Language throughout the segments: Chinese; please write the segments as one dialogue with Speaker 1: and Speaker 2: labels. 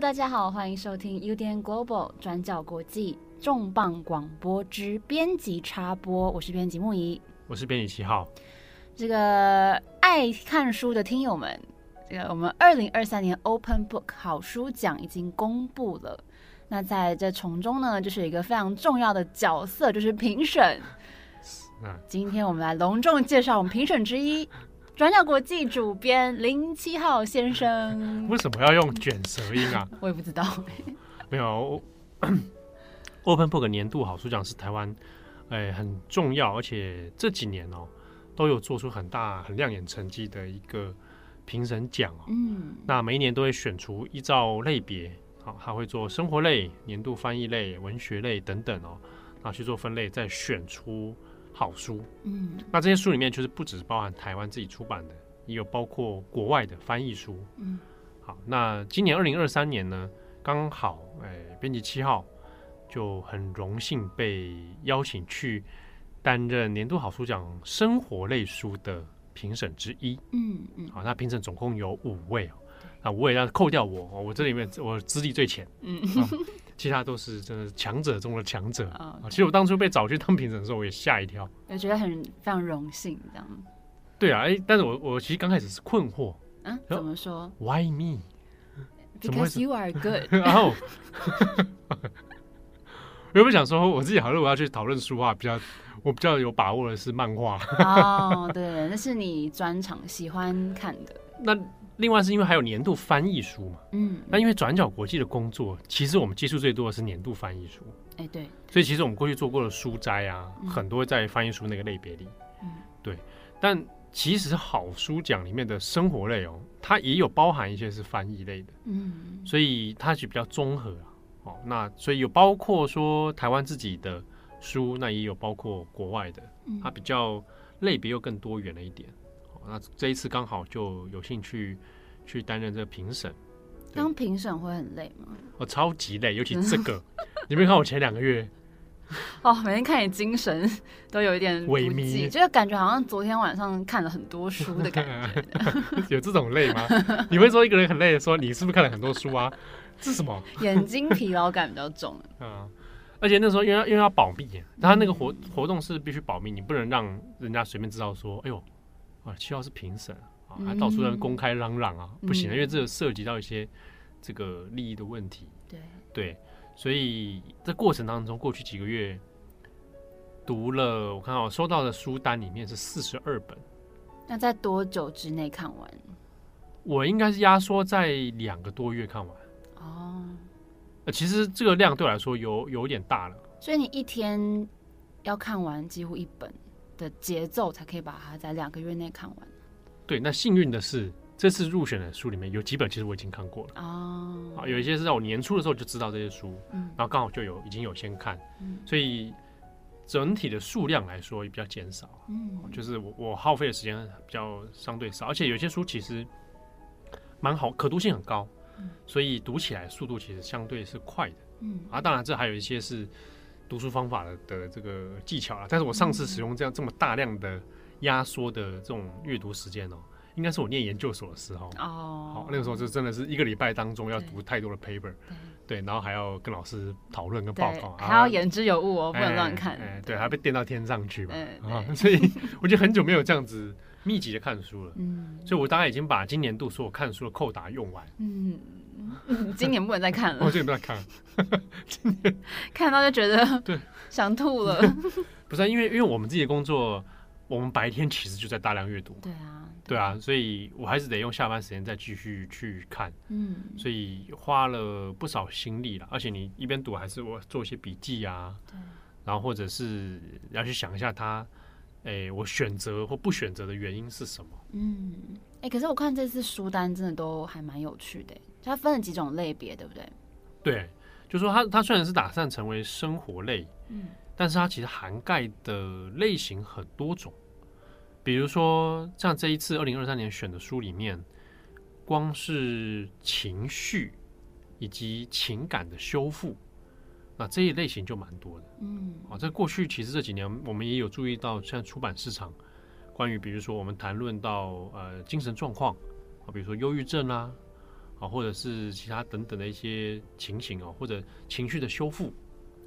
Speaker 1: Hello，大家好，欢迎收听 UDN Global 转角国际重磅广播之编辑插播，我是编辑木仪，
Speaker 2: 我是编辑七号。
Speaker 1: 这个爱看书的听友们，这个我们二零二三年 Open Book 好书奖已经公布了。那在这从中呢，就是一个非常重要的角色，就是评审。今天我们来隆重介绍我们评审之一，转角国际主编零七号先生。
Speaker 2: 为什么要用卷舌音啊？
Speaker 1: 我也不知道。
Speaker 2: 没有，Open Book 年度好书奖是台湾，哎，很重要，而且这几年哦，都有做出很大、很亮眼成绩的一个评审奖哦。嗯。那每一年都会选出依照类别。好，他会做生活类、年度翻译类、文学类等等哦，然后去做分类，再选出好书。嗯，那这些书里面就是不只是包含台湾自己出版的，也有包括国外的翻译书。嗯，好，那今年二零二三年呢，刚好哎，编辑七号就很荣幸被邀请去担任年度好书奖生活类书的评审之一。嗯嗯，好，那评审总共有五位哦。啊，我也要扣掉我，我这里面我资历最浅，嗯、啊，其他都是真的强者中的强者啊。其实我当初被找去当评审的时候，我也吓一跳，
Speaker 1: 我觉得很非常荣幸这样。
Speaker 2: 对啊，哎，但是我我其实刚开始是困惑，
Speaker 1: 嗯、啊，怎么说
Speaker 2: ？Why me?
Speaker 1: Because you are good。
Speaker 2: 然 后，我 原本想说，我自己好像我要去讨论书画，比较我比较有把握的是漫画。
Speaker 1: 哦，对，那是你专长，喜欢看的。
Speaker 2: 那。另外是因为还有年度翻译书嘛，嗯，那因为转角国际的工作，其实我们接触最多的是年度翻译书，
Speaker 1: 哎，对，
Speaker 2: 所以其实我们过去做过的书斋啊，嗯、很多在翻译书那个类别里，嗯，对，但其实好书奖里面的生活类哦，它也有包含一些是翻译类的，嗯，所以它是比较综合啊，哦，那所以有包括说台湾自己的书，那也有包括国外的，它比较类别又更多元了一点。那这一次刚好就有兴趣去担任这个评审。
Speaker 1: 当评审会很累吗？
Speaker 2: 我超级累，尤其这 个，你没看我前两个月？
Speaker 1: 哦，每天看你精神都有一点
Speaker 2: 萎靡，
Speaker 1: 就感觉好像昨天晚上看了很多书的感觉。
Speaker 2: 有这种累吗？你会说一个人很累的说，你是不是看了很多书啊？这是什么？
Speaker 1: 眼睛疲劳感比较重。
Speaker 2: 嗯，而且那时候因为因为要保密，他那个活活动是必须保密，你不能让人家随便知道说，哎呦。啊，七号是评审啊，还到处在公开嚷嚷啊，嗯、不行，因为这涉及到一些这个利益的问题。对对，所以在过程当中，过去几个月读了，我看到我收到的书单里面是四十二本。
Speaker 1: 那在多久之内看完？
Speaker 2: 我应该是压缩在两个多月看完。哦，其实这个量对我来说有有点大了。
Speaker 1: 所以你一天要看完几乎一本。的节奏才可以把它在两个月内看完。
Speaker 2: 对，那幸运的是，这次入选的书里面有几本其实我已经看过了哦。啊，有一些是在我年初的时候就知道这些书，嗯，然后刚好就有已经有先看，嗯，所以整体的数量来说也比较减少，嗯，就是我我耗费的时间比较相对少，而且有些书其实蛮好，可读性很高，嗯，所以读起来速度其实相对是快的，嗯，啊，当然这还有一些是。读书方法的的这个技巧啊，但是我上次使用这样这么大量的压缩的这种阅读时间哦，应该是我念研究所的时候。哦，好，那个时候就真的是一个礼拜当中要读太多的 paper，对，对，然后还要跟老师讨论跟报告，
Speaker 1: 还要言之有物哦，不能乱看，
Speaker 2: 哎，对，还要被电到天上去吧，啊，所以我觉得很久没有这样子密集的看书了，嗯，所以我大概已经把今年度所有看书的扣打用完，嗯。
Speaker 1: 今年不能再看了。
Speaker 2: 我今年不能看了，今 年
Speaker 1: 看到就觉得对想吐了。
Speaker 2: 不是因为因为我们自己的工作，我们白天其实就在大量阅读。
Speaker 1: 对啊，
Speaker 2: 对啊，所以我还是得用下班时间再继续去看。嗯，所以花了不少心力了。而且你一边读，还是我做一些笔记啊。对。然后或者是要去想一下他，哎，我选择或不选择的原因是什么？嗯，
Speaker 1: 哎，可是我看这次书单真的都还蛮有趣的。它分了几种类别，对不对？
Speaker 2: 对，就说它它虽然是打算成为生活类，嗯，但是它其实涵盖的类型很多种。比如说，像这一次二零二三年选的书里面，光是情绪以及情感的修复，那这一类型就蛮多的。嗯，啊，在过去其实这几年我们也有注意到，像出版市场关于比如说我们谈论到呃精神状况啊，比如说忧郁症啊。啊，或者是其他等等的一些情形哦，或者情绪的修复、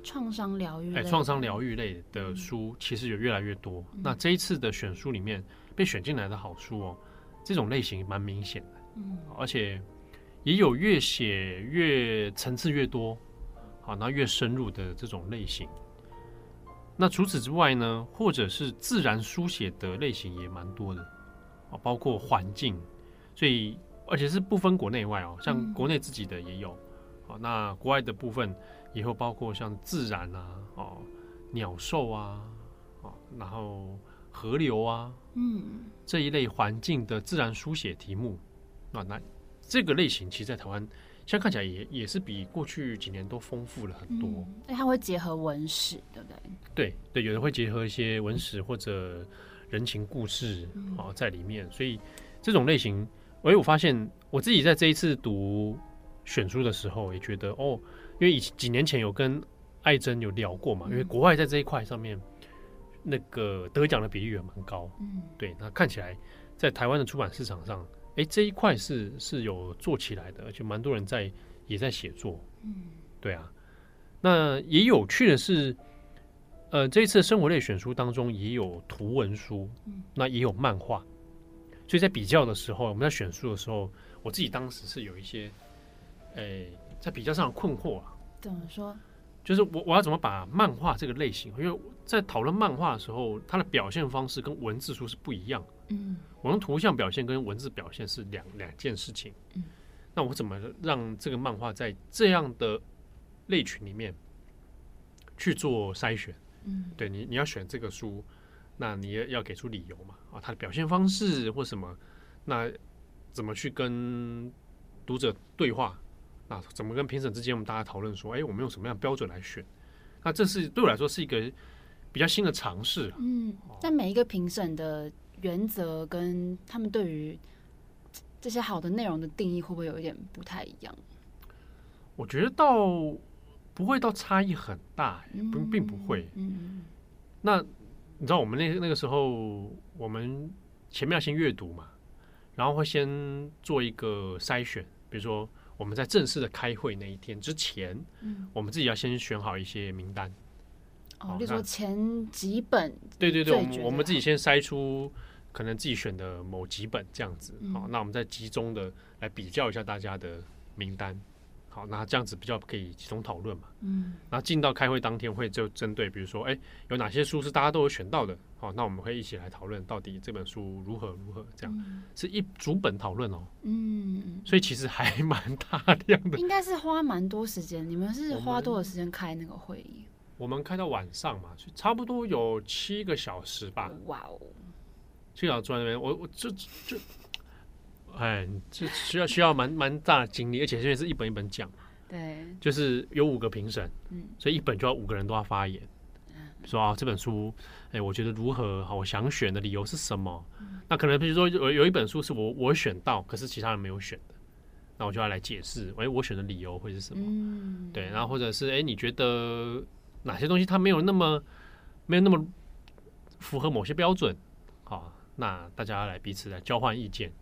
Speaker 1: 创伤疗愈，
Speaker 2: 哎，创伤疗愈类的书其实有越来越多。嗯、那这一次的选书里面被选进来的好书哦，这种类型蛮明显的，嗯，而且也有越写越层次越多，好，那越深入的这种类型。那除此之外呢，或者是自然书写的类型也蛮多的，啊，包括环境，所以而且是不分国内外哦，像国内自己的也有，哦，那国外的部分也会包括像自然啊，哦，鸟兽啊，哦，然后河流啊，嗯，这一类环境的自然书写题目，啊，那这个类型其实在台湾。现在看起来也也是比过去几年都丰富了很多。
Speaker 1: 那、嗯，它会结合文史，对不对？
Speaker 2: 对对，有的会结合一些文史或者人情故事啊、嗯、在里面，所以这种类型，哎，我发现我自己在这一次读选书的时候，也觉得哦，因为以几年前有跟艾珍有聊过嘛，因为国外在这一块上面那个得奖的比例也蛮高。嗯，对，那看起来在台湾的出版市场上。哎，这一块是是有做起来的，而且蛮多人在也在写作。嗯，对啊。那也有趣的是，呃，这一次生活类选书当中也有图文书，嗯，那也有漫画。所以在比较的时候，我们在选书的时候，我自己当时是有一些，哎，在比较上的困惑啊。
Speaker 1: 怎么说？
Speaker 2: 就是我我要怎么把漫画这个类型，因为在讨论漫画的时候，它的表现方式跟文字书是不一样。嗯，我用图像表现跟文字表现是两两件事情。嗯，那我怎么让这个漫画在这样的类群里面去做筛选？嗯，对你你要选这个书，那你也要给出理由嘛？啊，他的表现方式或什么，那怎么去跟读者对话？那，怎么跟评审之间我们大家讨论说，哎，我们用什么样的标准来选？那这是对我来说是一个比较新的尝试。
Speaker 1: 嗯，但每一个评审的。原则跟他们对于这些好的内容的定义会不会有一点不太一样？
Speaker 2: 我觉得倒不会到差异很大，不并不会。嗯，那你知道我们那那个时候，我们前面要先阅读嘛，然后会先做一个筛选，比如说我们在正式的开会那一天之前，嗯，我们自己要先选好一些名单。
Speaker 1: 哦，比如说前几本，
Speaker 2: 对对对，我们我们自己先筛出。可能自己选的某几本这样子，好，那我们再集中的来比较一下大家的名单，好，那这样子比较可以集中讨论嘛。嗯，然后进到开会当天会就针对，比如说，哎，有哪些书是大家都有选到的，好，那我们会一起来讨论到底这本书如何如何，这样是一组本讨论哦。嗯，所以其实还蛮大量的，
Speaker 1: 应该是花蛮多时间。你们是花多少时间开那个会议？
Speaker 2: 我们开到晚上嘛，就差不多有七个小时吧。哇哦。去要坐在那边，我我就就，哎，这需要需要蛮蛮大的精力，而且现在是一本一本讲，
Speaker 1: 对，
Speaker 2: 就是有五个评审，嗯，所以一本就要五个人都要发言，嗯，说啊这本书，哎，我觉得如何？好，我想选的理由是什么？嗯，那可能比如说有有一本书是我我选到，可是其他人没有选的，那我就要来解释，哎，我选的理由会是什么？嗯，对，然后或者是哎，你觉得哪些东西它没有那么没有那么符合某些标准？好。那大家来彼此来交换意见。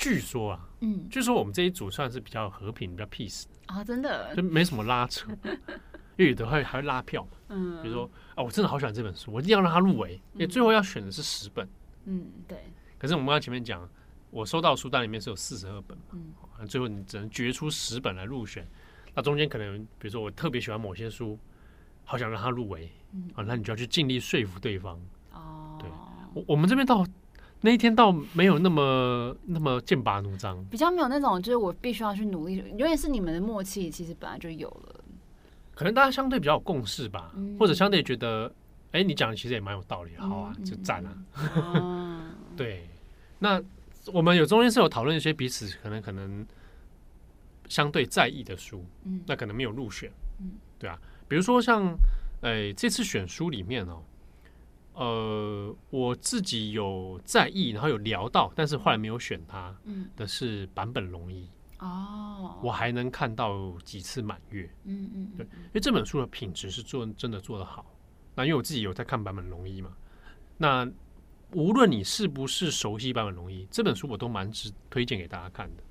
Speaker 2: 据说啊，嗯，据说我们这一组算是比较和平、比较 peace
Speaker 1: 啊，真的？
Speaker 2: 就没什么拉扯，因为有的会还会拉票。嘛，嗯，比如说啊，我真的好喜欢这本书，我一定要让它入围，因为最后要选的是十本，
Speaker 1: 嗯，对。
Speaker 2: 可是我们刚刚前面讲，我收到书单里面是有四十二本嘛，嗯，最后你只能决出十本来入选，那中间可能比如说我特别喜欢某些书，好想让它入围，啊，那你就要去尽力说服对方，哦，对。我我们这边倒那一天倒没有那么那么剑拔弩张，
Speaker 1: 比较没有那种就是我必须要去努力，因为是你们的默契，其实本来就有了。
Speaker 2: 可能大家相对比较有共识吧，嗯、或者相对觉得，哎、欸，你讲的其实也蛮有道理，好啊，嗯、就赞啊。嗯、对，那我们有中间是有讨论一些彼此可能可能相对在意的书，嗯，那可能没有入选，嗯，对啊，比如说像，哎、欸，这次选书里面哦。呃，我自己有在意，然后有聊到，但是后来没有选它。嗯，的是坂本龙一哦，我还能看到几次满月。嗯嗯，对，因为这本书的品质是做真的做得好。那因为我自己有在看坂本龙一嘛，那无论你是不是熟悉版本龙一，这本书我都蛮值推荐给大家看的。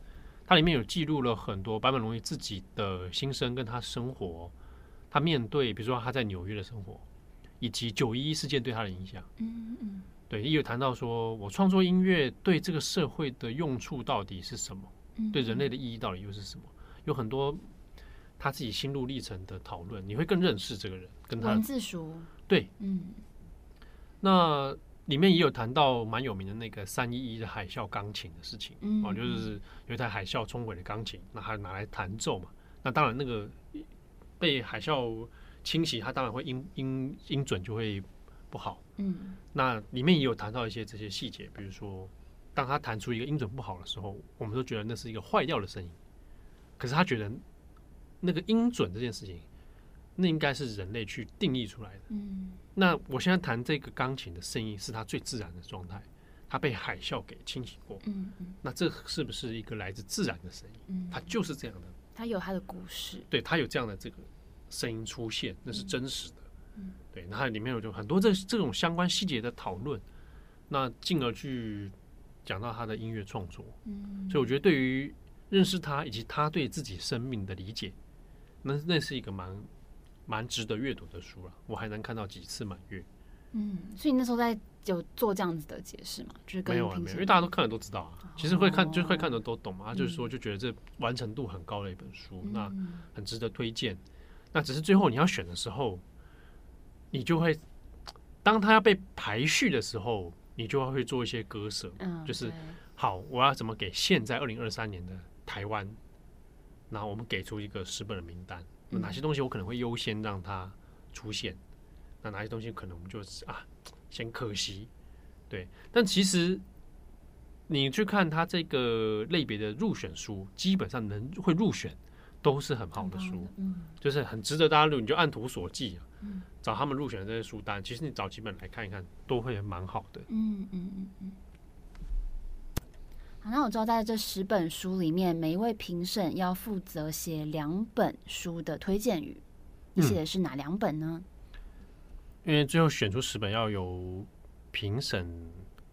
Speaker 2: 它里面有记录了很多版本龙一自己的心声，跟他生活，他面对，比如说他在纽约的生活，以及九一一事件对他的影响。
Speaker 1: 嗯嗯，
Speaker 2: 对，也有谈到说我创作音乐对这个社会的用处到底是什么？对人类的意义到底又是什么？有很多他自己心路历程的讨论，你会更认识这个人，跟他
Speaker 1: 文字书。
Speaker 2: 对，
Speaker 1: 嗯，
Speaker 2: 那。里面也有谈到蛮有名的那个三一一的海啸钢琴的事情，嗯，哦，就是有一台海啸冲毁的钢琴，那他拿来弹奏嘛。那当然，那个被海啸侵袭，它当然会音音音准就会不好，嗯。那里面也有谈到一些这些细节，比如说，当他弹出一个音准不好的时候，我们都觉得那是一个坏掉的声音，可是他觉得那个音准这件事情。那应该是人类去定义出来的。嗯，那我现在弹这个钢琴的声音是它最自然的状态，它被海啸给清洗过。嗯嗯，那这是不是一个来自自然的声音？嗯，它就是这样的。
Speaker 1: 它有它的故事。对，
Speaker 2: 它有这样的这个声音出现，那是真实的。嗯，对，那它里面有就很多这这种相关细节的讨论，那进而去讲到他的音乐创作。嗯，所以我觉得对于认识他以及他对自己生命的理解，那那是一个蛮。蛮值得阅读的书了，我还能看到几次满月。
Speaker 1: 嗯，所以那时候在有做这样子的解释嘛？就是跟
Speaker 2: 没有啊，没有，因为大家都看了都知道啊。其实会看，哦、就会看的都懂嘛。他就是说，就觉得这完成度很高的一本书，嗯、那很值得推荐。那只是最后你要选的时候，你就会当他要被排序的时候，你就会做一些割舍。嗯，就是好，我要怎么给现在二零二三年的台湾？然后我们给出一个十本的名单。哪些东西我可能会优先让它出现？那哪些东西可能我们就是啊，嫌可惜，对。但其实你去看它这个类别的入选书，基本上能会入选都是很好的书，嗯，就是很值得大家入。你就按图索骥啊，嗯，找他们入选的这些书单，其实你找几本来看一看，都会蛮好的。嗯嗯嗯嗯。
Speaker 1: 好，那我知道在这十本书里面，每一位评审要负责写两本书的推荐语。你写的是哪两本呢？
Speaker 2: 因为最后选出十本，要由评审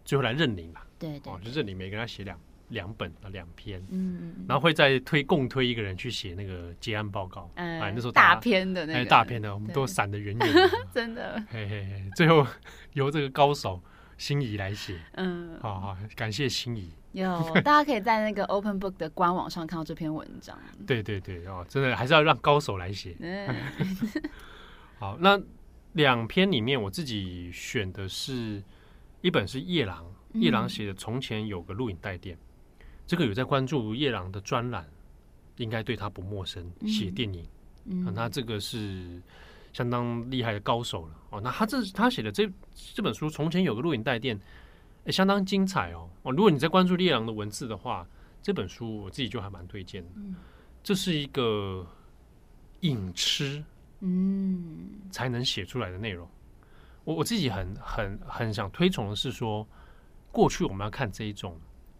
Speaker 2: 最后来认领嘛。
Speaker 1: 对对，
Speaker 2: 哦，就认领每个人要写两两本啊，两篇。嗯，然后会再推共推一个人去写那个结案报告。嗯，那时候
Speaker 1: 大片的那个
Speaker 2: 大片的，我们都闪得远远的。
Speaker 1: 真的。
Speaker 2: 嘿嘿嘿，最后由这个高手心仪来写。嗯，好好，感谢心仪。
Speaker 1: 有，大家可以在那个 Open Book 的官网上看到这篇文章。
Speaker 2: 对对对，哦，真的还是要让高手来写。嗯、好，那两篇里面，我自己选的是一本是夜郎，夜郎写的《从前有个录影带店》，嗯，这个有在关注夜郎的专栏，应该对他不陌生。写电影，嗯，那这个是相当厉害的高手了。哦，那他这他写的这这本书《从前有个录影带店》。欸、相当精彩哦哦！如果你在关注夜郎的文字的话，这本书我自己就还蛮推荐的。嗯，这是一个影痴嗯才能写出来的内容。我我自己很很很想推崇的是说，过去我们要看这一种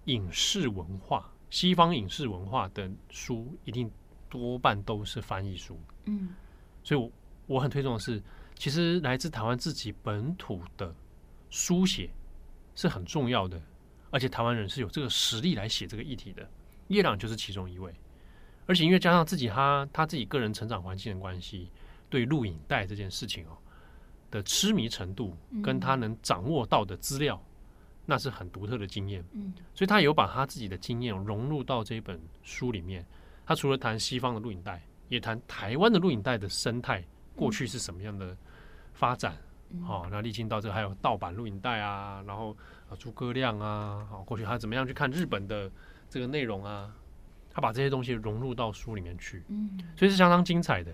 Speaker 2: 影视文化，西方影视文化的书，一定多半都是翻译书。嗯，所以我我很推崇的是，其实来自台湾自己本土的书写。是很重要的，而且台湾人是有这个实力来写这个议题的。叶朗就是其中一位，而且因为加上自己他他自己个人成长环境的关系，对录影带这件事情哦的痴迷程度，跟他能掌握到的资料，那是很独特的经验。嗯，所以他有把他自己的经验融入到这本书里面。他除了谈西方的录影带，也谈台湾的录影带的生态，过去是什么样的发展。好，那历经到这还有盗版录影带啊，然后啊诸葛亮啊，好过去他怎么样去看日本的这个内容啊？他把这些东西融入到书里面去，嗯，所以是相当精彩的。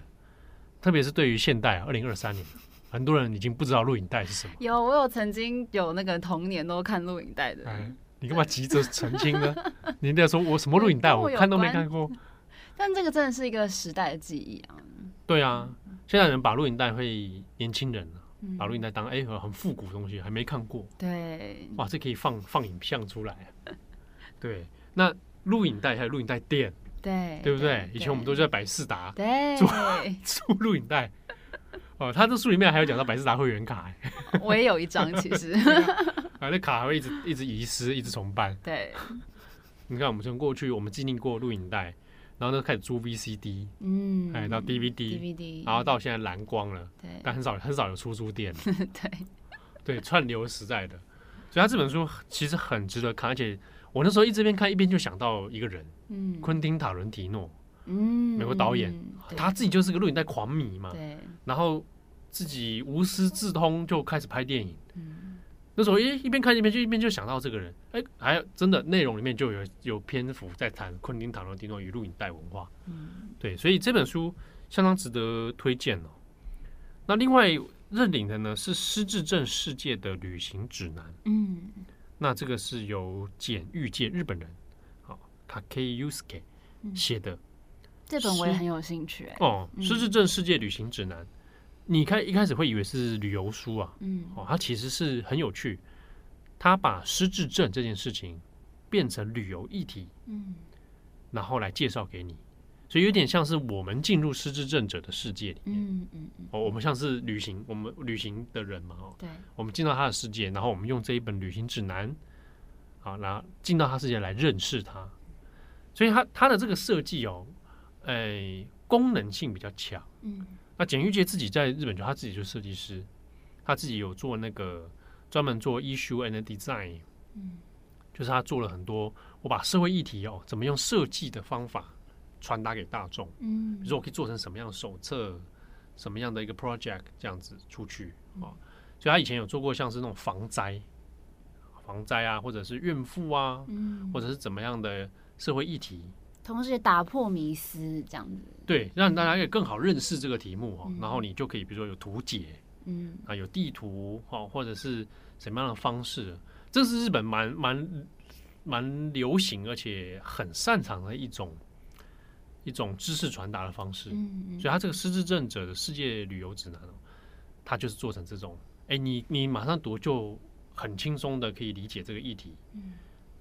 Speaker 2: 特别是对于现代啊，二零二三年，很多人已经不知道录影带是什么。
Speaker 1: 有，我有曾经有那个童年都看录影带的。
Speaker 2: 哎，你干嘛急着澄清呢？你在说我什么录影带，我看都没看过。
Speaker 1: 但这个真的是一个时代的记忆啊。
Speaker 2: 对啊，现在人把录影带会年轻人把录影带当哎、欸、很复古的东西，还没看过。
Speaker 1: 对，
Speaker 2: 哇，这可以放放影像出来。对，那录影带还有录影带店，
Speaker 1: 对，
Speaker 2: 对不对？对以前我们都在百事达租租 录影带。哦，他这书里面还有讲到百事达会员卡，
Speaker 1: 我也有一张，其实。
Speaker 2: 啊，那卡还会一直一直遗失，一直重办。
Speaker 1: 对，
Speaker 2: 你看，我们从过去我们经历过录影带，然后呢开始租 VCD，
Speaker 1: 嗯，
Speaker 2: 哎，到 DVD，DVD，然后到现在蓝光了，对，但很少很少有出租店，
Speaker 1: 对，
Speaker 2: 对，串流时代的，所以他这本书其实很值得看，而且我那时候一直边看一边就想到一个人，嗯，昆汀塔伦提诺，嗯，美国导演，他自己就是个录影带狂迷嘛，对，然后。自己无师自通就开始拍电影，嗯、那时候一一边看一边就一边就想到这个人，哎，还有真的内容里面就有有篇幅在谈昆汀塔伦蒂诺与录影带文化，嗯，对，所以这本书相当值得推荐哦。那另外认领的呢是失智症世界的旅行指南，嗯，那这个是由简玉介日本人，好，Takei Yusuke 写的，
Speaker 1: 这本我也很有兴趣，
Speaker 2: 哦，失智症世界旅行指南。你开一开始会以为是旅游书啊，嗯，哦，它其实是很有趣，他把失智症这件事情变成旅游议题，嗯，然后来介绍给你，所以有点像是我们进入失智症者的世界里面，嗯嗯嗯，哦，我们像是旅行，我们旅行的人嘛，哦，对，我们进到他的世界，然后我们用这一本旅行指南，好，然后进到他世界来认识他，所以他他的这个设计哦，哎，功能性比较强，嗯。那简玉洁自己在日本就他自己就是设计师，他自己有做那个专门做 issue and design，嗯，就是他做了很多，我把社会议题哦，怎么用设计的方法传达给大众，嗯，比如说我可以做成什么样的手册，什么样的一个 project 这样子出去啊，所以他以前有做过像是那种防灾、防灾啊，或者是孕妇啊，嗯，或者是怎么样的社会议题。
Speaker 1: 同时也打破迷思，这样子
Speaker 2: 对，让大家也更好认识这个题目哈。嗯、然后你就可以，比如说有图解，嗯啊，有地图哈，或者是什么样的方式，这是日本蛮蛮蛮流行而且很擅长的一种一种知识传达的方式。嗯嗯，所以他这个失智症者的世界旅游指南，他就是做成这种，哎，你你马上读就很轻松的可以理解这个议题。嗯。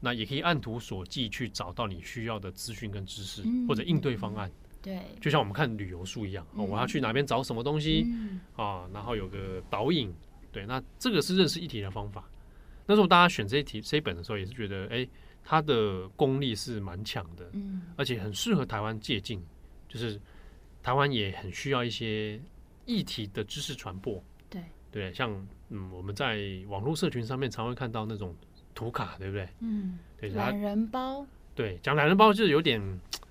Speaker 2: 那也可以按图索骥去找到你需要的资讯跟知识，或者应对方案。对，就像我们看旅游书一样，我要去哪边找什么东西啊，然后有个导引。对，那这个是认识议题的方法。那时候大家选这一题这一本的时候，也是觉得，哎，它的功力是蛮强的，嗯而且很适合台湾借镜。就是台湾也很需要一些议题的知识传播。对，对，像嗯，我们在网络社群上面常会看到那种。图卡对不对？嗯，对，
Speaker 1: 懒人包。
Speaker 2: 对，讲懒人包就是有点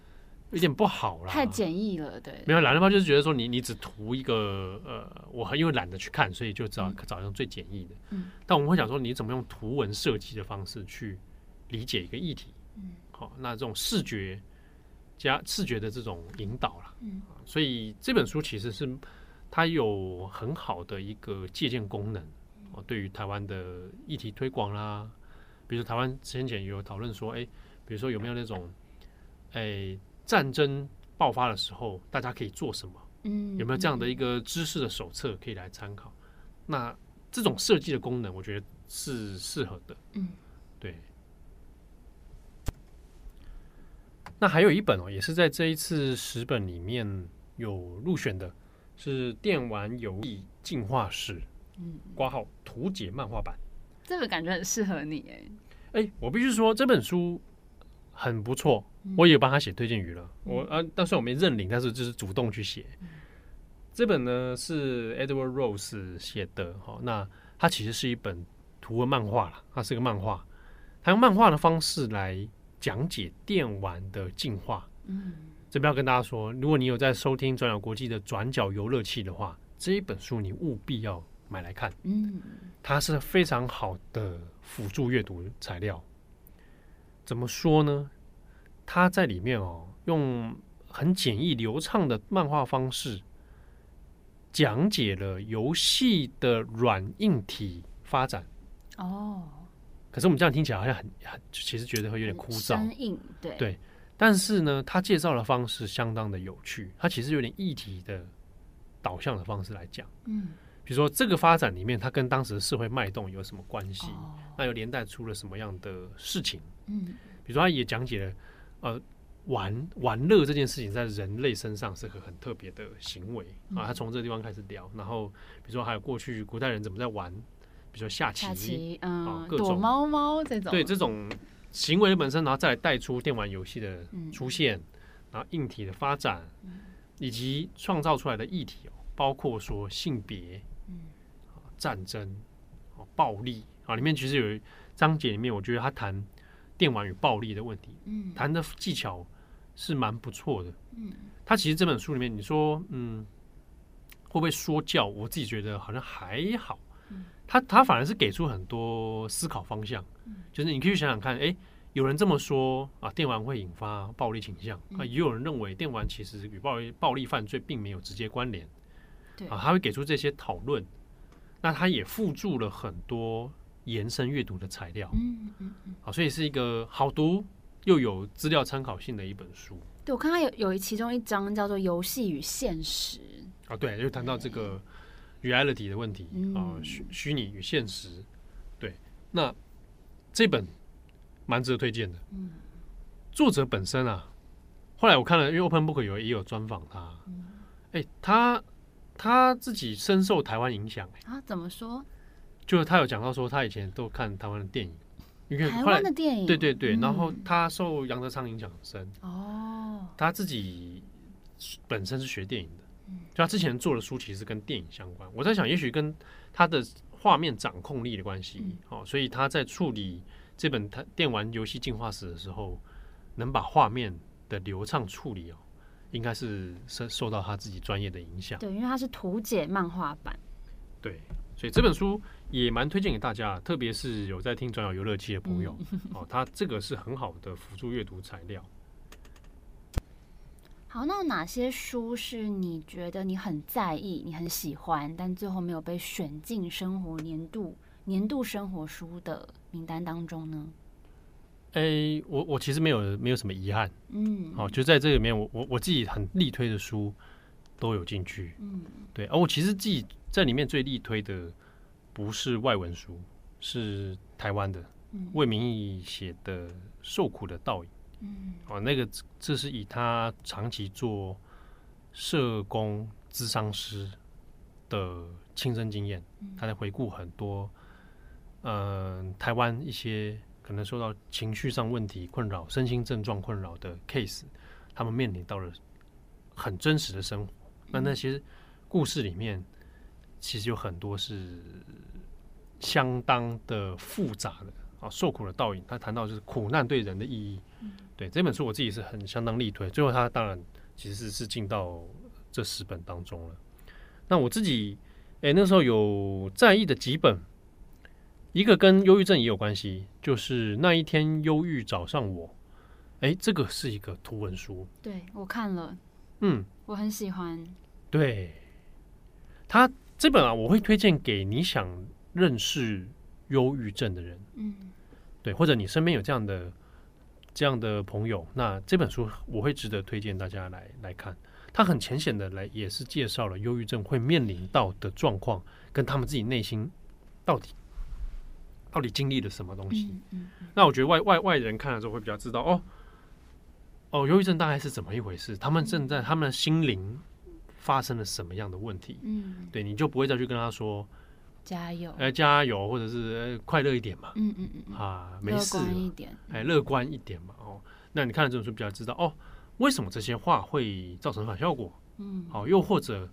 Speaker 2: 有点不好啦，
Speaker 1: 太简易了。对，
Speaker 2: 没有懒人包就是觉得说你你只图一个呃，我很因为懒得去看，所以就找找用最简易的。嗯，但我们会想说你怎么用图文设计的方式去理解一个议题？嗯，好，那这种视觉加视觉的这种引导啦。嗯，所以这本书其实是它有很好的一个借鉴功能哦，对于台湾的议题推广啦。比如台湾先前有讨论说，哎，比如说有没有那种，哎，战争爆发的时候，大家可以做什么？嗯，有没有这样的一个知识的手册可以来参考？那这种设计的功能，我觉得是适合的。嗯，对。那还有一本哦，也是在这一次十本里面有入选的，是《电玩游戏进化史》，嗯，挂号图解漫画版。
Speaker 1: 这个感觉很适合你哎，
Speaker 2: 哎，我必须说这本书很不错，我也帮他写推荐语了。嗯、我啊，但是我没认领，但是就是主动去写。嗯、这本呢是 Edward Rose 写的，哈，那它其实是一本图文漫画啦，它是个漫画，它用漫画的方式来讲解电玩的进化。嗯，这边要跟大家说，如果你有在收听转角国际的转角游乐器的话，这一本书你务必要。买来看，嗯，它是非常好的辅助阅读材料。怎么说呢？它在里面哦，用很简易流畅的漫画方式讲解了游戏的软硬体发展。哦，可是我们这样听起来好像很很，其实觉得会有点枯燥。生硬，对对。但是呢，它介绍的方式相当的有趣，它其实有点议题的导向的方式来讲，嗯。比如说，这个发展里面，它跟当时的社会脉动有什么关系？哦、那又连带出了什么样的事情？嗯，比如说，他也讲解了，呃，玩玩乐这件事情在人类身上是个很特别的行为、嗯、啊。他从这个地方开始聊，然后比如说还有过去古代人怎么在玩，比如说下棋，
Speaker 1: 下棋，嗯，
Speaker 2: 啊、各种
Speaker 1: 躲猫猫这种，
Speaker 2: 对这种行为的本身，然后再来带出电玩游戏的出现，嗯、然后硬体的发展，嗯、以及创造出来的议题哦，包括说性别、嗯、战争、暴力啊，里面其实有章节里面，我觉得他谈电玩与暴力的问题，嗯，谈的技巧是蛮不错的，嗯，他其实这本书里面，你说，嗯，会不会说教？我自己觉得好像还好。嗯他他反而是给出很多思考方向，嗯就是你可以想想看，哎，有人这么说啊，电玩会引发暴力倾向啊，也有人认为电玩其实与暴力暴力犯罪并没有直接关联，对啊，他会给出这些讨论，那他也附注了很多延伸阅读的材料，嗯嗯嗯，好，所以是一个好读又有资料参考性的一本书。
Speaker 1: 对，我看他有有其中一章叫做“游戏与现实”
Speaker 2: 啊，对，就谈到这个。reality 的问题啊，虚虚拟与现实，对，那这本蛮值得推荐的。嗯，作者本身啊，后来我看了，因为 Open Book 有也有专访他，哎、欸，他他自己深受台湾影响、欸。
Speaker 1: 啊？怎么说？
Speaker 2: 就是他有讲到说，他以前都看台湾的电影，因为
Speaker 1: 台湾的电影，
Speaker 2: 对对对，然后他受杨德昌影响很深。哦，他自己本身是学电影的。就他之前做的书其实跟电影相关，我在想，也许跟他的画面掌控力的关系，哦，所以他在处理这本他电玩游戏进化史的时候，能把画面的流畅处理哦，应该是受受到他自己专业的影响。
Speaker 1: 对，因为他是图解漫画版。
Speaker 2: 对，所以这本书也蛮推荐给大家，特别是有在听转角游乐器的朋友，哦，他这个是很好的辅助阅读材料。
Speaker 1: 好，那哪些书是你觉得你很在意、你很喜欢，但最后没有被选进生活年度年度生活书的名单当中呢？
Speaker 2: 诶、欸，我我其实没有没有什么遗憾，嗯，好，就在这里面我，我我我自己很力推的书都有进去，嗯，对，而我其实自己在里面最力推的不是外文书，是台湾的魏明义写的《受苦的倒影》。嗯，哦，那个这是以他长期做社工、咨商师的亲身经验，他在回顾很多，嗯、呃，台湾一些可能受到情绪上问题困扰、身心症状困扰的 case，他们面临到了很真实的生活。那那些故事里面，其实有很多是相当的复杂的啊，受苦的倒影。他谈到就是苦难对人的意义。对这本书，我自己是很相当力推。最后，他当然其实是进到这十本当中了。那我自己，哎，那时候有在意的几本，一个跟忧郁症也有关系，就是那一天忧郁找上我。哎，这个是一个图文书，
Speaker 1: 对我看了，
Speaker 2: 嗯，
Speaker 1: 我很喜欢。
Speaker 2: 对，他这本啊，我会推荐给你想认识忧郁症的人，嗯，对，或者你身边有这样的。这样的朋友，那这本书我会值得推荐大家来来看。他很浅显的来，也是介绍了忧郁症会面临到的状况，跟他们自己内心到底到底经历了什么东西。嗯嗯嗯、那我觉得外外外人看了之后会比较知道哦哦，忧郁症大概是怎么一回事，他们正在他们的心灵发生了什么样的问题。嗯，对，你就不会再去跟他说。
Speaker 1: 加油！
Speaker 2: 哎，加油，或者是快乐一点嘛。嗯嗯嗯啊，没事。乐观一点，哎，乐观一点嘛。哦，那你看了这本书，比较知道哦，为什么这些话会造成反效果？嗯，好，又或者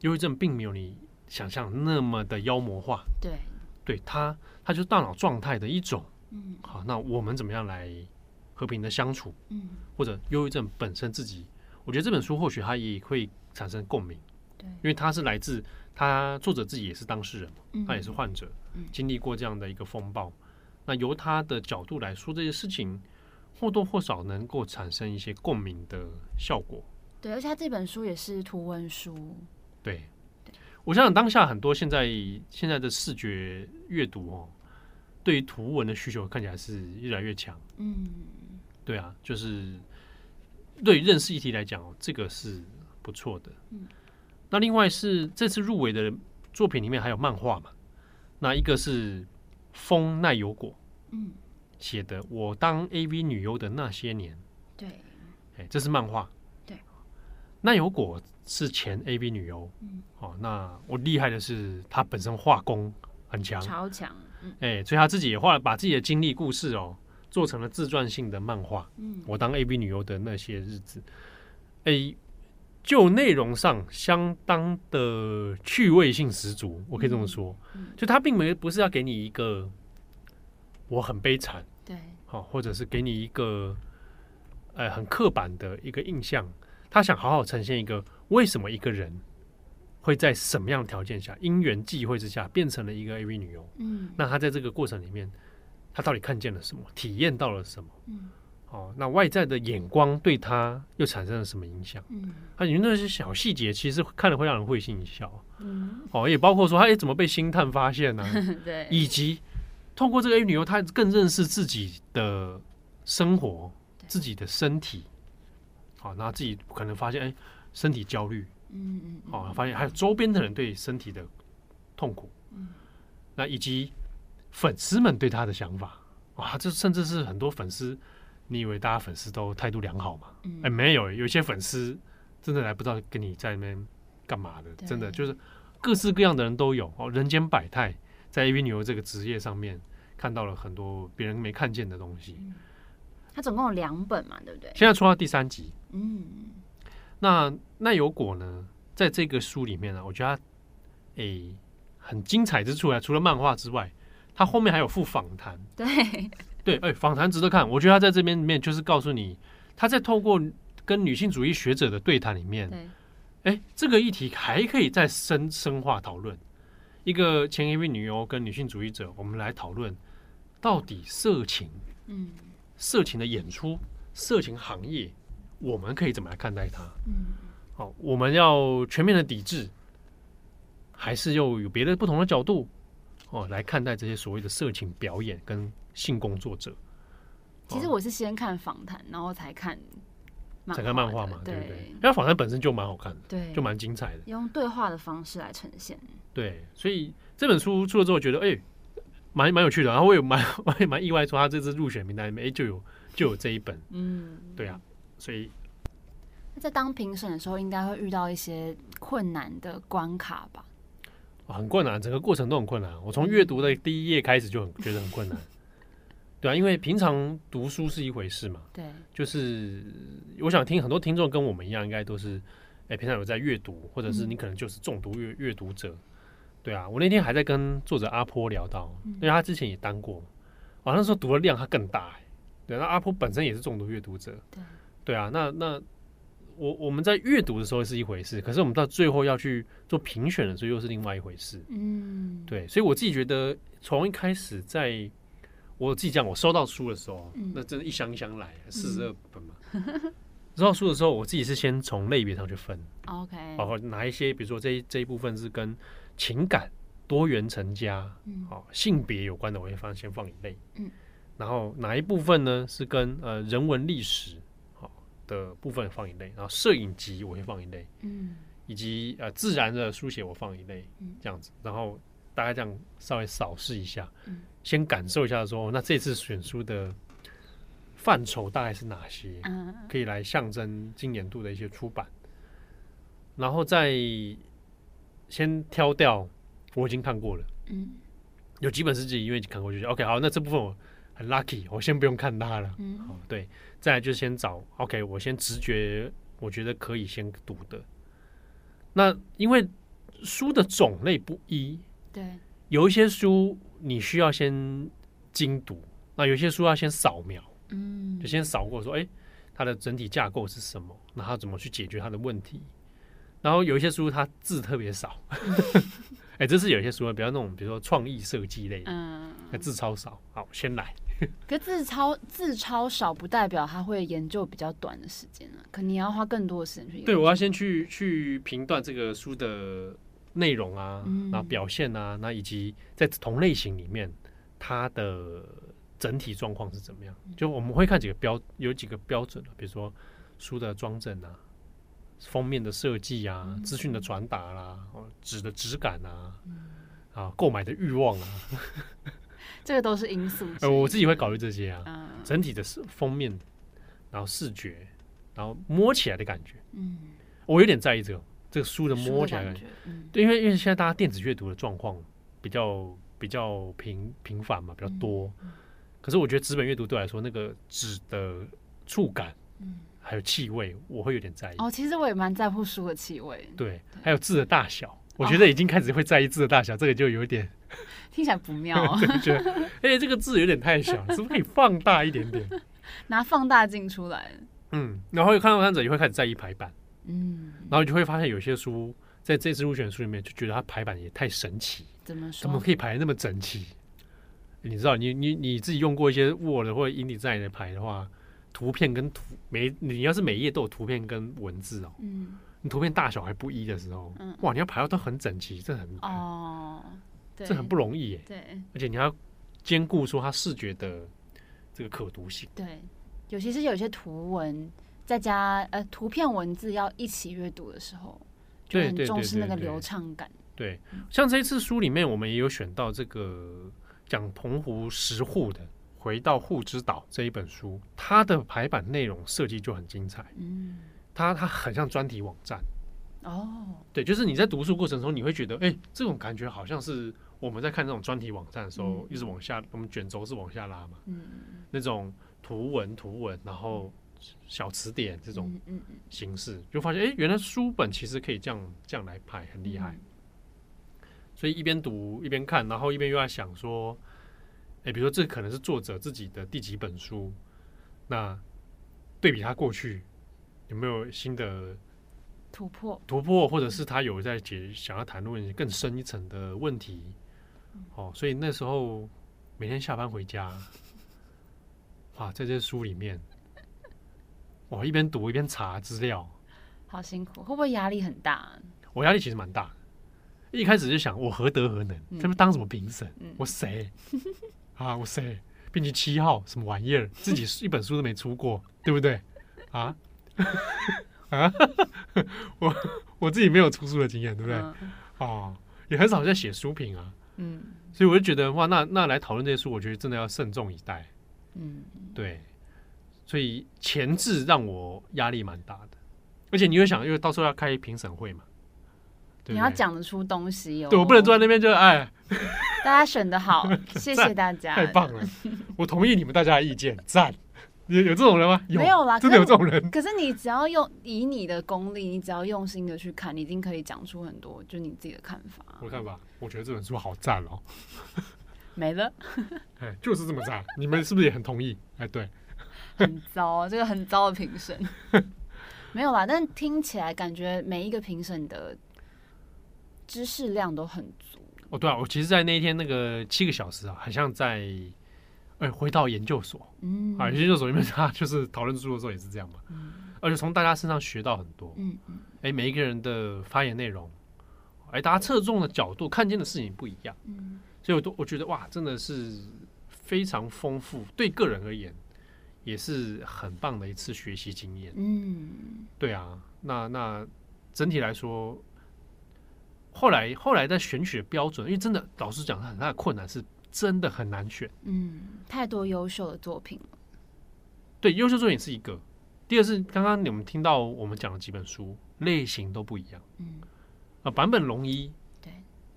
Speaker 2: 忧郁症并没有你想象那么的妖魔化。对，对，它它就是大脑状态的一种。嗯，好，那我们怎么样来和平的相处？嗯，或者忧郁症本身自己，我觉得这本书或许它也会产生共鸣。对，因为它是来自。他作者自己也是当事人，他也是患者，经历过这样的一个风暴。那由他的角度来说这些事情，或多或少能够产生一些共鸣的效果。
Speaker 1: 对，而且他这本书也是图文书。
Speaker 2: 对，我想想当下很多现在现在的视觉阅读哦，对于图文的需求看起来是越来越强。嗯，对啊，就是对于认识议题来讲哦，这个是不错的。嗯。那另外是这次入围的作品里面还有漫画嘛？那一个是风奈由果，嗯，写的《我当 AV 女优的那些年》。对，哎，这是漫画。对，奈由果是前 A B 女优。嗯，哦，那我厉害的是她本身画功很强，
Speaker 1: 超强。
Speaker 2: 哎，所以她自己也画了，把自己的经历故事哦做成了自传性的漫画。嗯，我当 A B 女优的那些日子，哎，就内容上相当的趣味性十足，我可以这么说。嗯，就他并没不是要给你一个我很悲惨，
Speaker 1: 对，
Speaker 2: 好，或者是给你一个呃很刻板的一个印象。他想好好呈现一个为什么一个人会在什么样的条件下因缘际会之下变成了一个 AV 女优。嗯，那他在这个过程里面。他到底看见了什么？体验到了什么？嗯，哦，那外在的眼光对他又产生了什么影响？嗯，他里面那些小细节其实看了会让人会心一笑。嗯，哦，也包括说他哎怎么被星探发现呢？
Speaker 1: 对，
Speaker 2: 以及通过这个 A 女优，他更认识自己的生活、自己的身体。好，那自己可能发现哎身体焦虑。嗯嗯，哦，发现还有周边的人对身体的痛苦。嗯，那以及。粉丝们对他的想法，哇，这甚至是很多粉丝，你以为大家粉丝都态度良好吗？哎、没有，有些粉丝真的来不知道跟你在那边干嘛的，真的就是各式各样的人都有哦，人间百态，在 AV 女优这个职业上面看到了很多别人没看见的东西。
Speaker 1: 他总共有两本嘛，对不对？
Speaker 2: 现在出到第三集，嗯，那那有果呢，在这个书里面呢、啊，我觉得他哎、欸、很精彩之处啊，除了漫画之外。它后面还有附访谈，
Speaker 1: 对
Speaker 2: 对，哎、欸，访谈值得看。我觉得他在这边里面就是告诉你，他在透过跟女性主义学者的对谈里面，哎、欸，这个议题还可以再深深化讨论。一个前 AV 女优跟女性主义者，我们来讨论到底色情，嗯，色情的演出，色情行业，我们可以怎么来看待它？嗯，好，我们要全面的抵制，还是又有别的不同的角度？哦，来看待这些所谓的色情表演跟性工作者。
Speaker 1: 其实我是先看访谈，然后才看，
Speaker 2: 才看漫画嘛，对不对？因为访谈本身就蛮好看的，对，就蛮精彩的，
Speaker 1: 用对话的方式来呈现。
Speaker 2: 对，所以这本书出了之后，觉得哎，蛮蛮有趣的。然后我也蛮 我也蛮意外，说他这次入选名单里面，哎，就有就有这一本。嗯，对啊，所以
Speaker 1: 在当评审的时候，应该会遇到一些困难的关卡吧。
Speaker 2: 很困难，整个过程都很困难。我从阅读的第一页开始就很觉得很困难，对啊，因为平常读书是一回事嘛，对，就是我想听很多听众跟我们一样，应该都是哎、欸，平常有在阅读，或者是你可能就是重读阅阅读者，对啊。我那天还在跟作者阿坡聊到，因为他之前也当过，好像说读的量他更大，对，那阿坡本身也是重度阅读者，对，对啊，那那。我我们在阅读的时候是一回事，可是我们到最后要去做评选的时候又是另外一回事。嗯，对，所以我自己觉得，从一开始在我自己讲，我收到书的时候，嗯、那真的一箱一箱来，四十二本嘛。嗯、收到书的时候，我自己是先从类别上去分，OK，包括哪一些，比如说这一这一部分是跟情感、多元成家、嗯、好性别有关的，我会放先放一类。嗯，然后哪一部分呢是跟呃人文历史好。的部分放一类，然后摄影集我会放一类，嗯，以及呃自然的书写我放一类，嗯，这样子，然后大概这样稍微扫视一下，嗯，先感受一下说，那这次选书的范畴大概是哪些，嗯，可以来象征今年度的一些出版，然后再先挑掉我已经看过了，嗯，有几本是自己因为已经看过就 OK，好，那这部分我很 lucky，我先不用看它了，嗯，好，对。再来就先找 OK，我先直觉，我觉得可以先读的。那因为书的种类不一，对，有一些书你需要先精读，那有些书要先扫描，嗯，就先扫过说，哎，它的整体架构是什么？那它怎么去解决它的问题？然后有一些书它字特别少，哎，这是有一些书比较那种，比如说创意设计类，嗯，字超少，好，先来。
Speaker 1: 可字超字超少，不代表他会研究比较短的时间啊。可你要花更多的时间去研究。
Speaker 2: 对，我要先去去评断这个书的内容啊，嗯、然后表现啊，那以及在同类型里面它的整体状况是怎么样。就我们会看几个标，有几个标准，比如说书的装帧啊，封面的设计啊，资讯的传达啦，纸的质感啊，啊，购买的欲望啊。
Speaker 1: 这个都是因素。
Speaker 2: 呃，我自己会考虑这些啊，嗯、整体的封面，然后视觉，然后摸起来的感觉。嗯，我有点在意这个这个书的摸起来感觉。感觉嗯、对，因为因为现在大家电子阅读的状况比较比较频频繁嘛，比较多。可是我觉得纸本阅读对我来说，那个纸的触感，
Speaker 1: 嗯，
Speaker 2: 还有气味，我会有点在意。
Speaker 1: 哦，其实我也蛮在乎书的气味。
Speaker 2: 对，
Speaker 1: 对
Speaker 2: 还有字的大小，我觉得已经开始会在意字的大小，哦、这个就有点
Speaker 1: 听起来不妙。
Speaker 2: 对，觉得哎、欸，这个字有点太小，是不是可以放大一点点？
Speaker 1: 拿放大镜出来。
Speaker 2: 嗯，然后看到看者也会开始在意排版。
Speaker 1: 嗯，
Speaker 2: 然后你就会发现有些书在这次入选书里面，就觉得它排版也太神奇。
Speaker 1: 怎么说？
Speaker 2: 怎么可以排那么整齐？你知道，你你你自己用过一些 Word 或者 InDesign 的牌的话，图片跟图每你要是每页都有图片跟文字哦，
Speaker 1: 嗯，
Speaker 2: 你图片大小还不一的时候，
Speaker 1: 嗯，
Speaker 2: 哇，你要排到都很整齐，这很
Speaker 1: 哦，对，
Speaker 2: 这很不容易耶，
Speaker 1: 对，
Speaker 2: 而且你要兼顾说它视觉的这个可读性，
Speaker 1: 对，尤其是有些图文再加呃图片文字要一起阅读的时候，就很重视那个流畅感。
Speaker 2: 对，像这一次书里面，我们也有选到这个讲澎湖十户的《回到户之岛》这一本书，它的排版内容设计就很精彩。
Speaker 1: 嗯，
Speaker 2: 它它很像专题网站。
Speaker 1: 哦，
Speaker 2: 对，就是你在读书过程中，你会觉得，哎，这种感觉好像是我们在看这种专题网站的时候，一直往下，我们卷轴是往下拉嘛。
Speaker 1: 嗯，
Speaker 2: 那种图文图文，然后小词典这种形式，就发现，哎，原来书本其实可以这样这样来排，很厉害。所以一边读一边看，然后一边又在想说，哎，比如说这可能是作者自己的第几本书，那对比他过去有没有新的
Speaker 1: 突破？
Speaker 2: 突破，或者是他有在解想要谈论更深一层的问题？哦，所以那时候每天下班回家，哇，在这些书里面，我一边读一边查资料，
Speaker 1: 好辛苦，会不会压力很大？
Speaker 2: 我压力其实蛮大。一开始就想，我何德何能？他们当什么评审？
Speaker 1: 嗯、
Speaker 2: 我谁啊？我谁？编辑七号什么玩意儿？自己一本书都没出过，对不对？啊 啊！我我自己没有出书的经验，对不对？哦、嗯啊，也很少在写书评啊。
Speaker 1: 嗯，
Speaker 2: 所以我就觉得哇，那那来讨论这些书，我觉得真的要慎重以待。
Speaker 1: 嗯，
Speaker 2: 对。所以前置让我压力蛮大的，而且你又想，因为到时候要开评审会嘛。对对，
Speaker 1: 你要讲得出东西哦，
Speaker 2: 对，我不能坐在那边就哎，
Speaker 1: 大家选的好，谢谢大家，
Speaker 2: 太棒了，我同意你们大家的意见，赞，有有这种人吗？有
Speaker 1: 没有啦，
Speaker 2: 真的有这种人。
Speaker 1: 可是你只要用以你的功力，你只要用心的去看，你一定可以讲出很多，就你自己的看法。
Speaker 2: 我看法，我觉得这本书好赞哦，
Speaker 1: 没了，
Speaker 2: 哎，就是这么赞，你们是不是也很同意？哎，对，
Speaker 1: 很糟，这个很糟的评审，没有啦，但听起来感觉每一个评审的。知识量都很足。
Speaker 2: 哦，对啊，我其实，在那一天那个七个小时啊，好像在，哎、欸，回到研究所，
Speaker 1: 嗯，
Speaker 2: 啊，研究所里面他就是讨论书的时候也是这样嘛，
Speaker 1: 嗯，
Speaker 2: 而且从大家身上学到很多，
Speaker 1: 嗯嗯，
Speaker 2: 哎、欸，每一个人的发言内容，哎、欸，大家侧重的角度，看见的事情不一样，
Speaker 1: 嗯，
Speaker 2: 所以我都我觉得哇，真的是非常丰富，对个人而言也是很棒的一次学习经验，
Speaker 1: 嗯，
Speaker 2: 对啊，那那整体来说。后来，后来在选取的标准，因为真的，老实讲，很大的困难是真的很难选。
Speaker 1: 嗯，太多优秀的作品了。
Speaker 2: 对，优秀作品是一个。第二是刚刚你们听到我们讲的几本书，类型都不一样。
Speaker 1: 嗯。
Speaker 2: 啊，版本龙一。
Speaker 1: 对。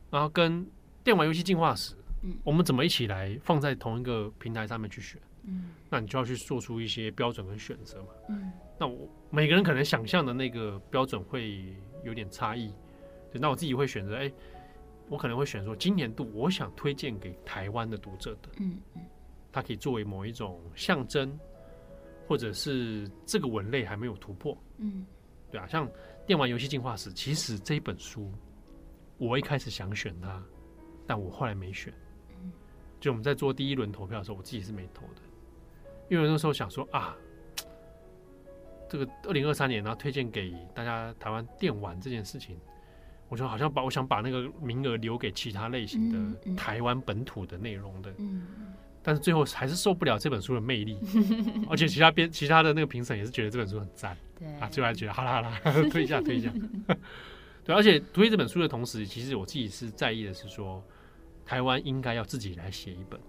Speaker 2: 然后跟电玩游戏进化史，
Speaker 1: 嗯，
Speaker 2: 我们怎么一起来放在同一个平台上面去选？
Speaker 1: 嗯。
Speaker 2: 那你就要去做出一些标准跟选择嘛。
Speaker 1: 嗯。
Speaker 2: 那我每个人可能想象的那个标准会有点差异。那我自己会选择，哎，我可能会选说，今年度我想推荐给台湾的读者的，
Speaker 1: 嗯嗯，
Speaker 2: 它可以作为某一种象征，或者是这个文类还没有突破，
Speaker 1: 嗯，
Speaker 2: 对啊，像电玩游戏进化史，其实这一本书，我一开始想选它，但我后来没选，
Speaker 1: 嗯，
Speaker 2: 就我们在做第一轮投票的时候，我自己是没投的，因为那时候想说啊，这个二零二三年然后推荐给大家台湾电玩这件事情。我就好像把我想把那个名额留给其他类型的台湾本土的内容的，
Speaker 1: 嗯，
Speaker 2: 但是最后还是受不了这本书的魅力，而且其他编其他的那个评审也是觉得这本书很赞，
Speaker 1: 对
Speaker 2: 啊，最后还觉得好啦好啦，推一下推一下，对，而且推这本书的同时，其实我自己是在意的是说，台湾应该要自己来写一本，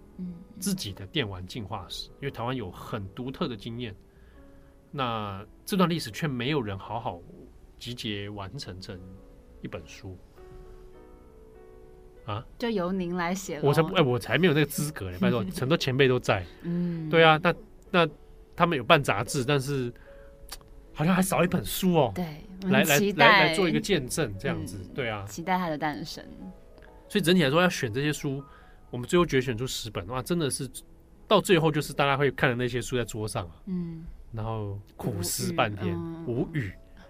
Speaker 2: 自己的电玩进化史，因为台湾有很独特的经验，那这段历史却没有人好好集结完成成。一本书，啊，
Speaker 1: 就由您来写。
Speaker 2: 我才哎，我才没有那个资格嘞！拜托，很多前辈都在。
Speaker 1: 嗯，
Speaker 2: 对啊，那那他们有办杂志，但是好像还少一本书哦。对，
Speaker 1: 来来
Speaker 2: 来来做一个见证，这样子。
Speaker 1: 嗯
Speaker 2: 对啊，
Speaker 1: 期待它的诞生。
Speaker 2: 所以整体来说，要选这些书，我们最后决选出十本的话，真的是到最后就是大家会看的那些书在桌上，
Speaker 1: 嗯，
Speaker 2: 然后苦思半天，无语、嗯、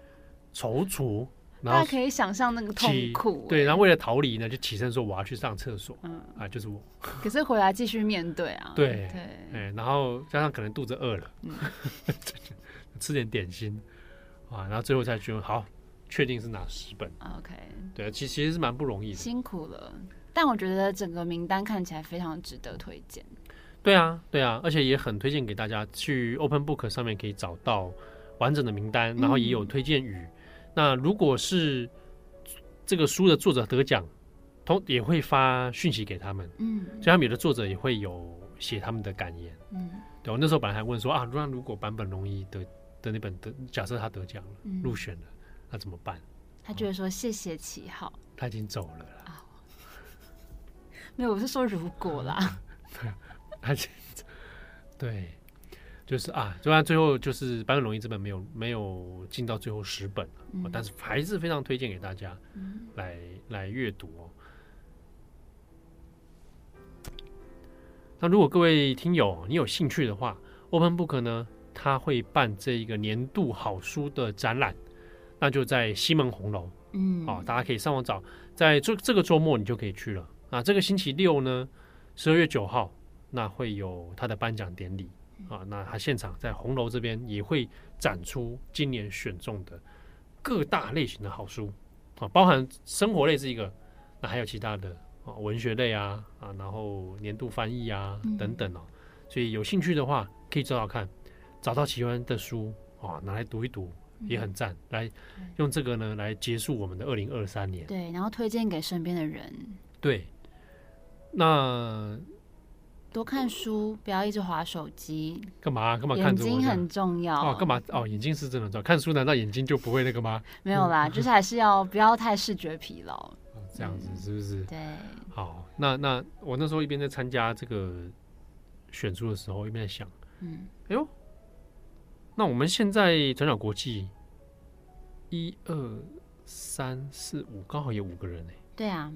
Speaker 2: 踌躇。
Speaker 1: 大家可以想象那个痛苦，
Speaker 2: 对，然后为了逃离呢，就起身说我要去上厕所，
Speaker 1: 嗯
Speaker 2: 啊，就是我。
Speaker 1: 可是回来继续面对啊，
Speaker 2: 对
Speaker 1: 对，
Speaker 2: 哎，然后加上可能肚子饿了，
Speaker 1: 嗯、
Speaker 2: 吃点点心，啊，然后最后才觉得好，确定是哪十本
Speaker 1: ？OK，
Speaker 2: 对，其其实是蛮不容易的，
Speaker 1: 辛苦了。但我觉得整个名单看起来非常值得推荐。
Speaker 2: 对啊，对啊，而且也很推荐给大家去 Open Book 上面可以找到完整的名单，然后也有推荐语。嗯那如果是这个书的作者得奖，同也会发讯息给他们，
Speaker 1: 嗯，
Speaker 2: 所以他们有的作者也会有写他们的感言，
Speaker 1: 嗯，
Speaker 2: 对，我那时候本来还问说啊，那如果版本龙一得的那本得，假设他得奖了，
Speaker 1: 嗯、
Speaker 2: 入选了，那怎么办？
Speaker 1: 他觉得说谢谢启浩，
Speaker 2: 他已经走了啦，
Speaker 1: 哦、没有，我是说如果啦，
Speaker 2: 对，他已经对。就是啊，虽然最后就是坂本龙一这本没有没有进到最后十本，嗯，但是还是非常推荐给大家来、嗯、来阅读哦。那如果各位听友你有兴趣的话，Open Book 呢，他会办这一个年度好书的展览，那就在西门红楼，
Speaker 1: 嗯，
Speaker 2: 哦，大家可以上网找，在这这个周末你就可以去了啊。这个星期六呢，十二月九号，那会有他的颁奖典礼。啊，那他现场在红楼这边也会展出今年选中的各大类型的好书啊，包含生活类是一个，那还有其他的啊，文学类啊啊，然后年度翻译啊等等哦，所以有兴趣的话可以找找看，找到喜欢的书啊，拿来读一读也很赞，来用这个呢来结束我们的二零二三年。
Speaker 1: 对，然后推荐给身边的人。
Speaker 2: 对，那。
Speaker 1: 多看书，不要一直划手机。
Speaker 2: 干嘛？干嘛看？
Speaker 1: 眼睛很重要。
Speaker 2: 哦，干嘛？哦，眼睛是真的重要。看书难道眼睛就不会那个吗？
Speaker 1: 没有啦，就是还是要不要太视觉疲劳。
Speaker 2: 哦，这样子是不是？
Speaker 1: 对。
Speaker 2: 好，那那我那时候一边在参加这个选书的时候，一边在想，
Speaker 1: 嗯，
Speaker 2: 哎呦，那我们现在转角国际一二三四五，刚好有五个人哎。
Speaker 1: 对啊。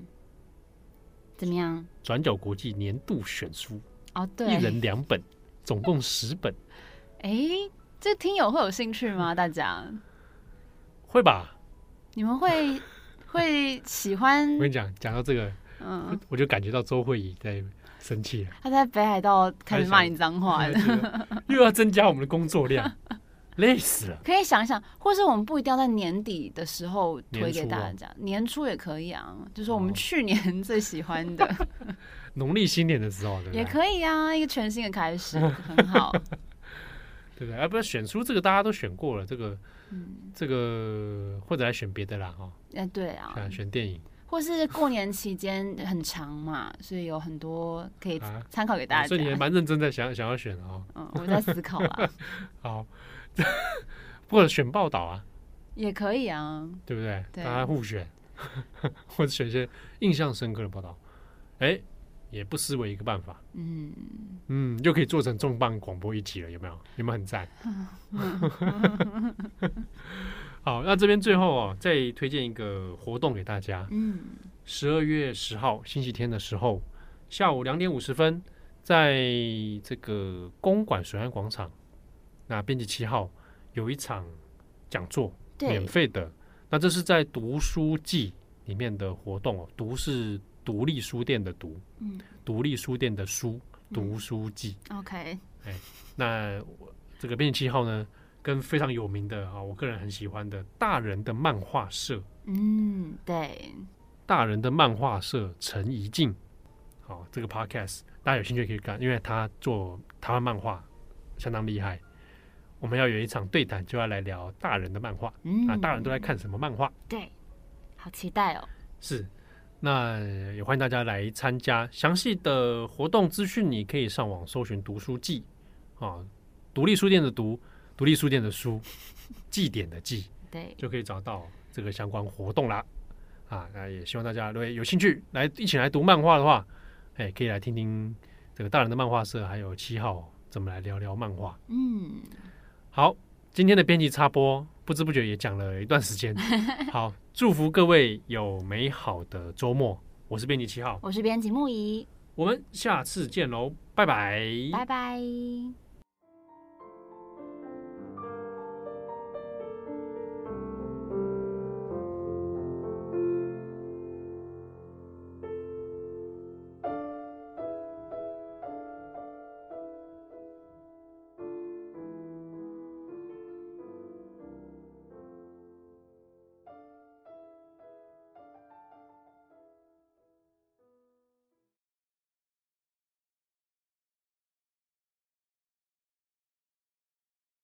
Speaker 1: 怎么样？
Speaker 2: 转角国际年度选书。
Speaker 1: 哦，对，
Speaker 2: 一人两本，总共十本。
Speaker 1: 哎，这听友会有兴趣吗？大家
Speaker 2: 会吧？
Speaker 1: 你们会 会喜欢？
Speaker 2: 我跟你讲，讲到这个，嗯，我就感觉到周慧仪在生气了。
Speaker 1: 他在北海道开始骂你脏话 了，
Speaker 2: 又要增加我们的工作量，累死了。
Speaker 1: 可以想一想，或是我们不一定要在年底的时候推给大家，年初，哦、年初也可以啊。就是我们去年最喜欢的。
Speaker 2: 农历新年的时候，对不对？
Speaker 1: 也可以啊，一个全新的开始，很好，
Speaker 2: 对不对？而、啊、不是选出这个，大家都选过了，这个，
Speaker 1: 嗯，
Speaker 2: 这个或者来选别的啦，哈、哦。
Speaker 1: 哎，对啊，
Speaker 2: 选电影，
Speaker 1: 或是过年期间很长嘛，所以有很多可以参考给大家。啊、
Speaker 2: 所以你还蛮认真在想想要选哦。
Speaker 1: 嗯，我在思考啊。
Speaker 2: 好，或者选报道啊，
Speaker 1: 也可以啊，
Speaker 2: 对不对？
Speaker 1: 对，
Speaker 2: 大家互选，或者选一些印象深刻的报道，哎。也不失为一个办法，
Speaker 1: 嗯
Speaker 2: 嗯，就可以做成重磅广播一集了，有没有？有没有很赞？好，那这边最后哦，再推荐一个活动给大家。
Speaker 1: 嗯，
Speaker 2: 十二月十号星期天的时候，下午两点五十分，在这个公馆水岸广场，那编辑七号有一场讲座，免费的。那这是在读书季里面的活动哦，读是。独立书店的独，
Speaker 1: 嗯，
Speaker 2: 独立书店的书，读书记。
Speaker 1: 嗯、OK，
Speaker 2: 哎，那这个编辑七号呢，跟非常有名的啊，我个人很喜欢的大人的漫画社，
Speaker 1: 嗯，对，
Speaker 2: 大人的漫画社陈怡静，好，这个 Podcast 大家有兴趣可以看，因为他做台湾漫画相当厉害。我们要有一场对谈，就要来聊大人的漫画，
Speaker 1: 嗯，
Speaker 2: 啊，大人都在看什么漫画？
Speaker 1: 对，好期待哦，
Speaker 2: 是。那也欢迎大家来参加，详细的活动资讯你可以上网搜寻“读书记”啊，独立书店的读，独立书店的书，祭典的祭，
Speaker 1: 对，
Speaker 2: 就可以找到这个相关活动啦。啊，那也希望大家如果有兴趣来一起来读漫画的话，哎，可以来听听这个大人的漫画社还有七号怎么来聊聊漫画。
Speaker 1: 嗯，
Speaker 2: 好，今天的编辑插播不知不觉也讲了一段时间。好，祝福各位有美好的周末。我是编辑七号，
Speaker 1: 我是编辑木仪，
Speaker 2: 我们下次见喽，拜拜，
Speaker 1: 拜拜。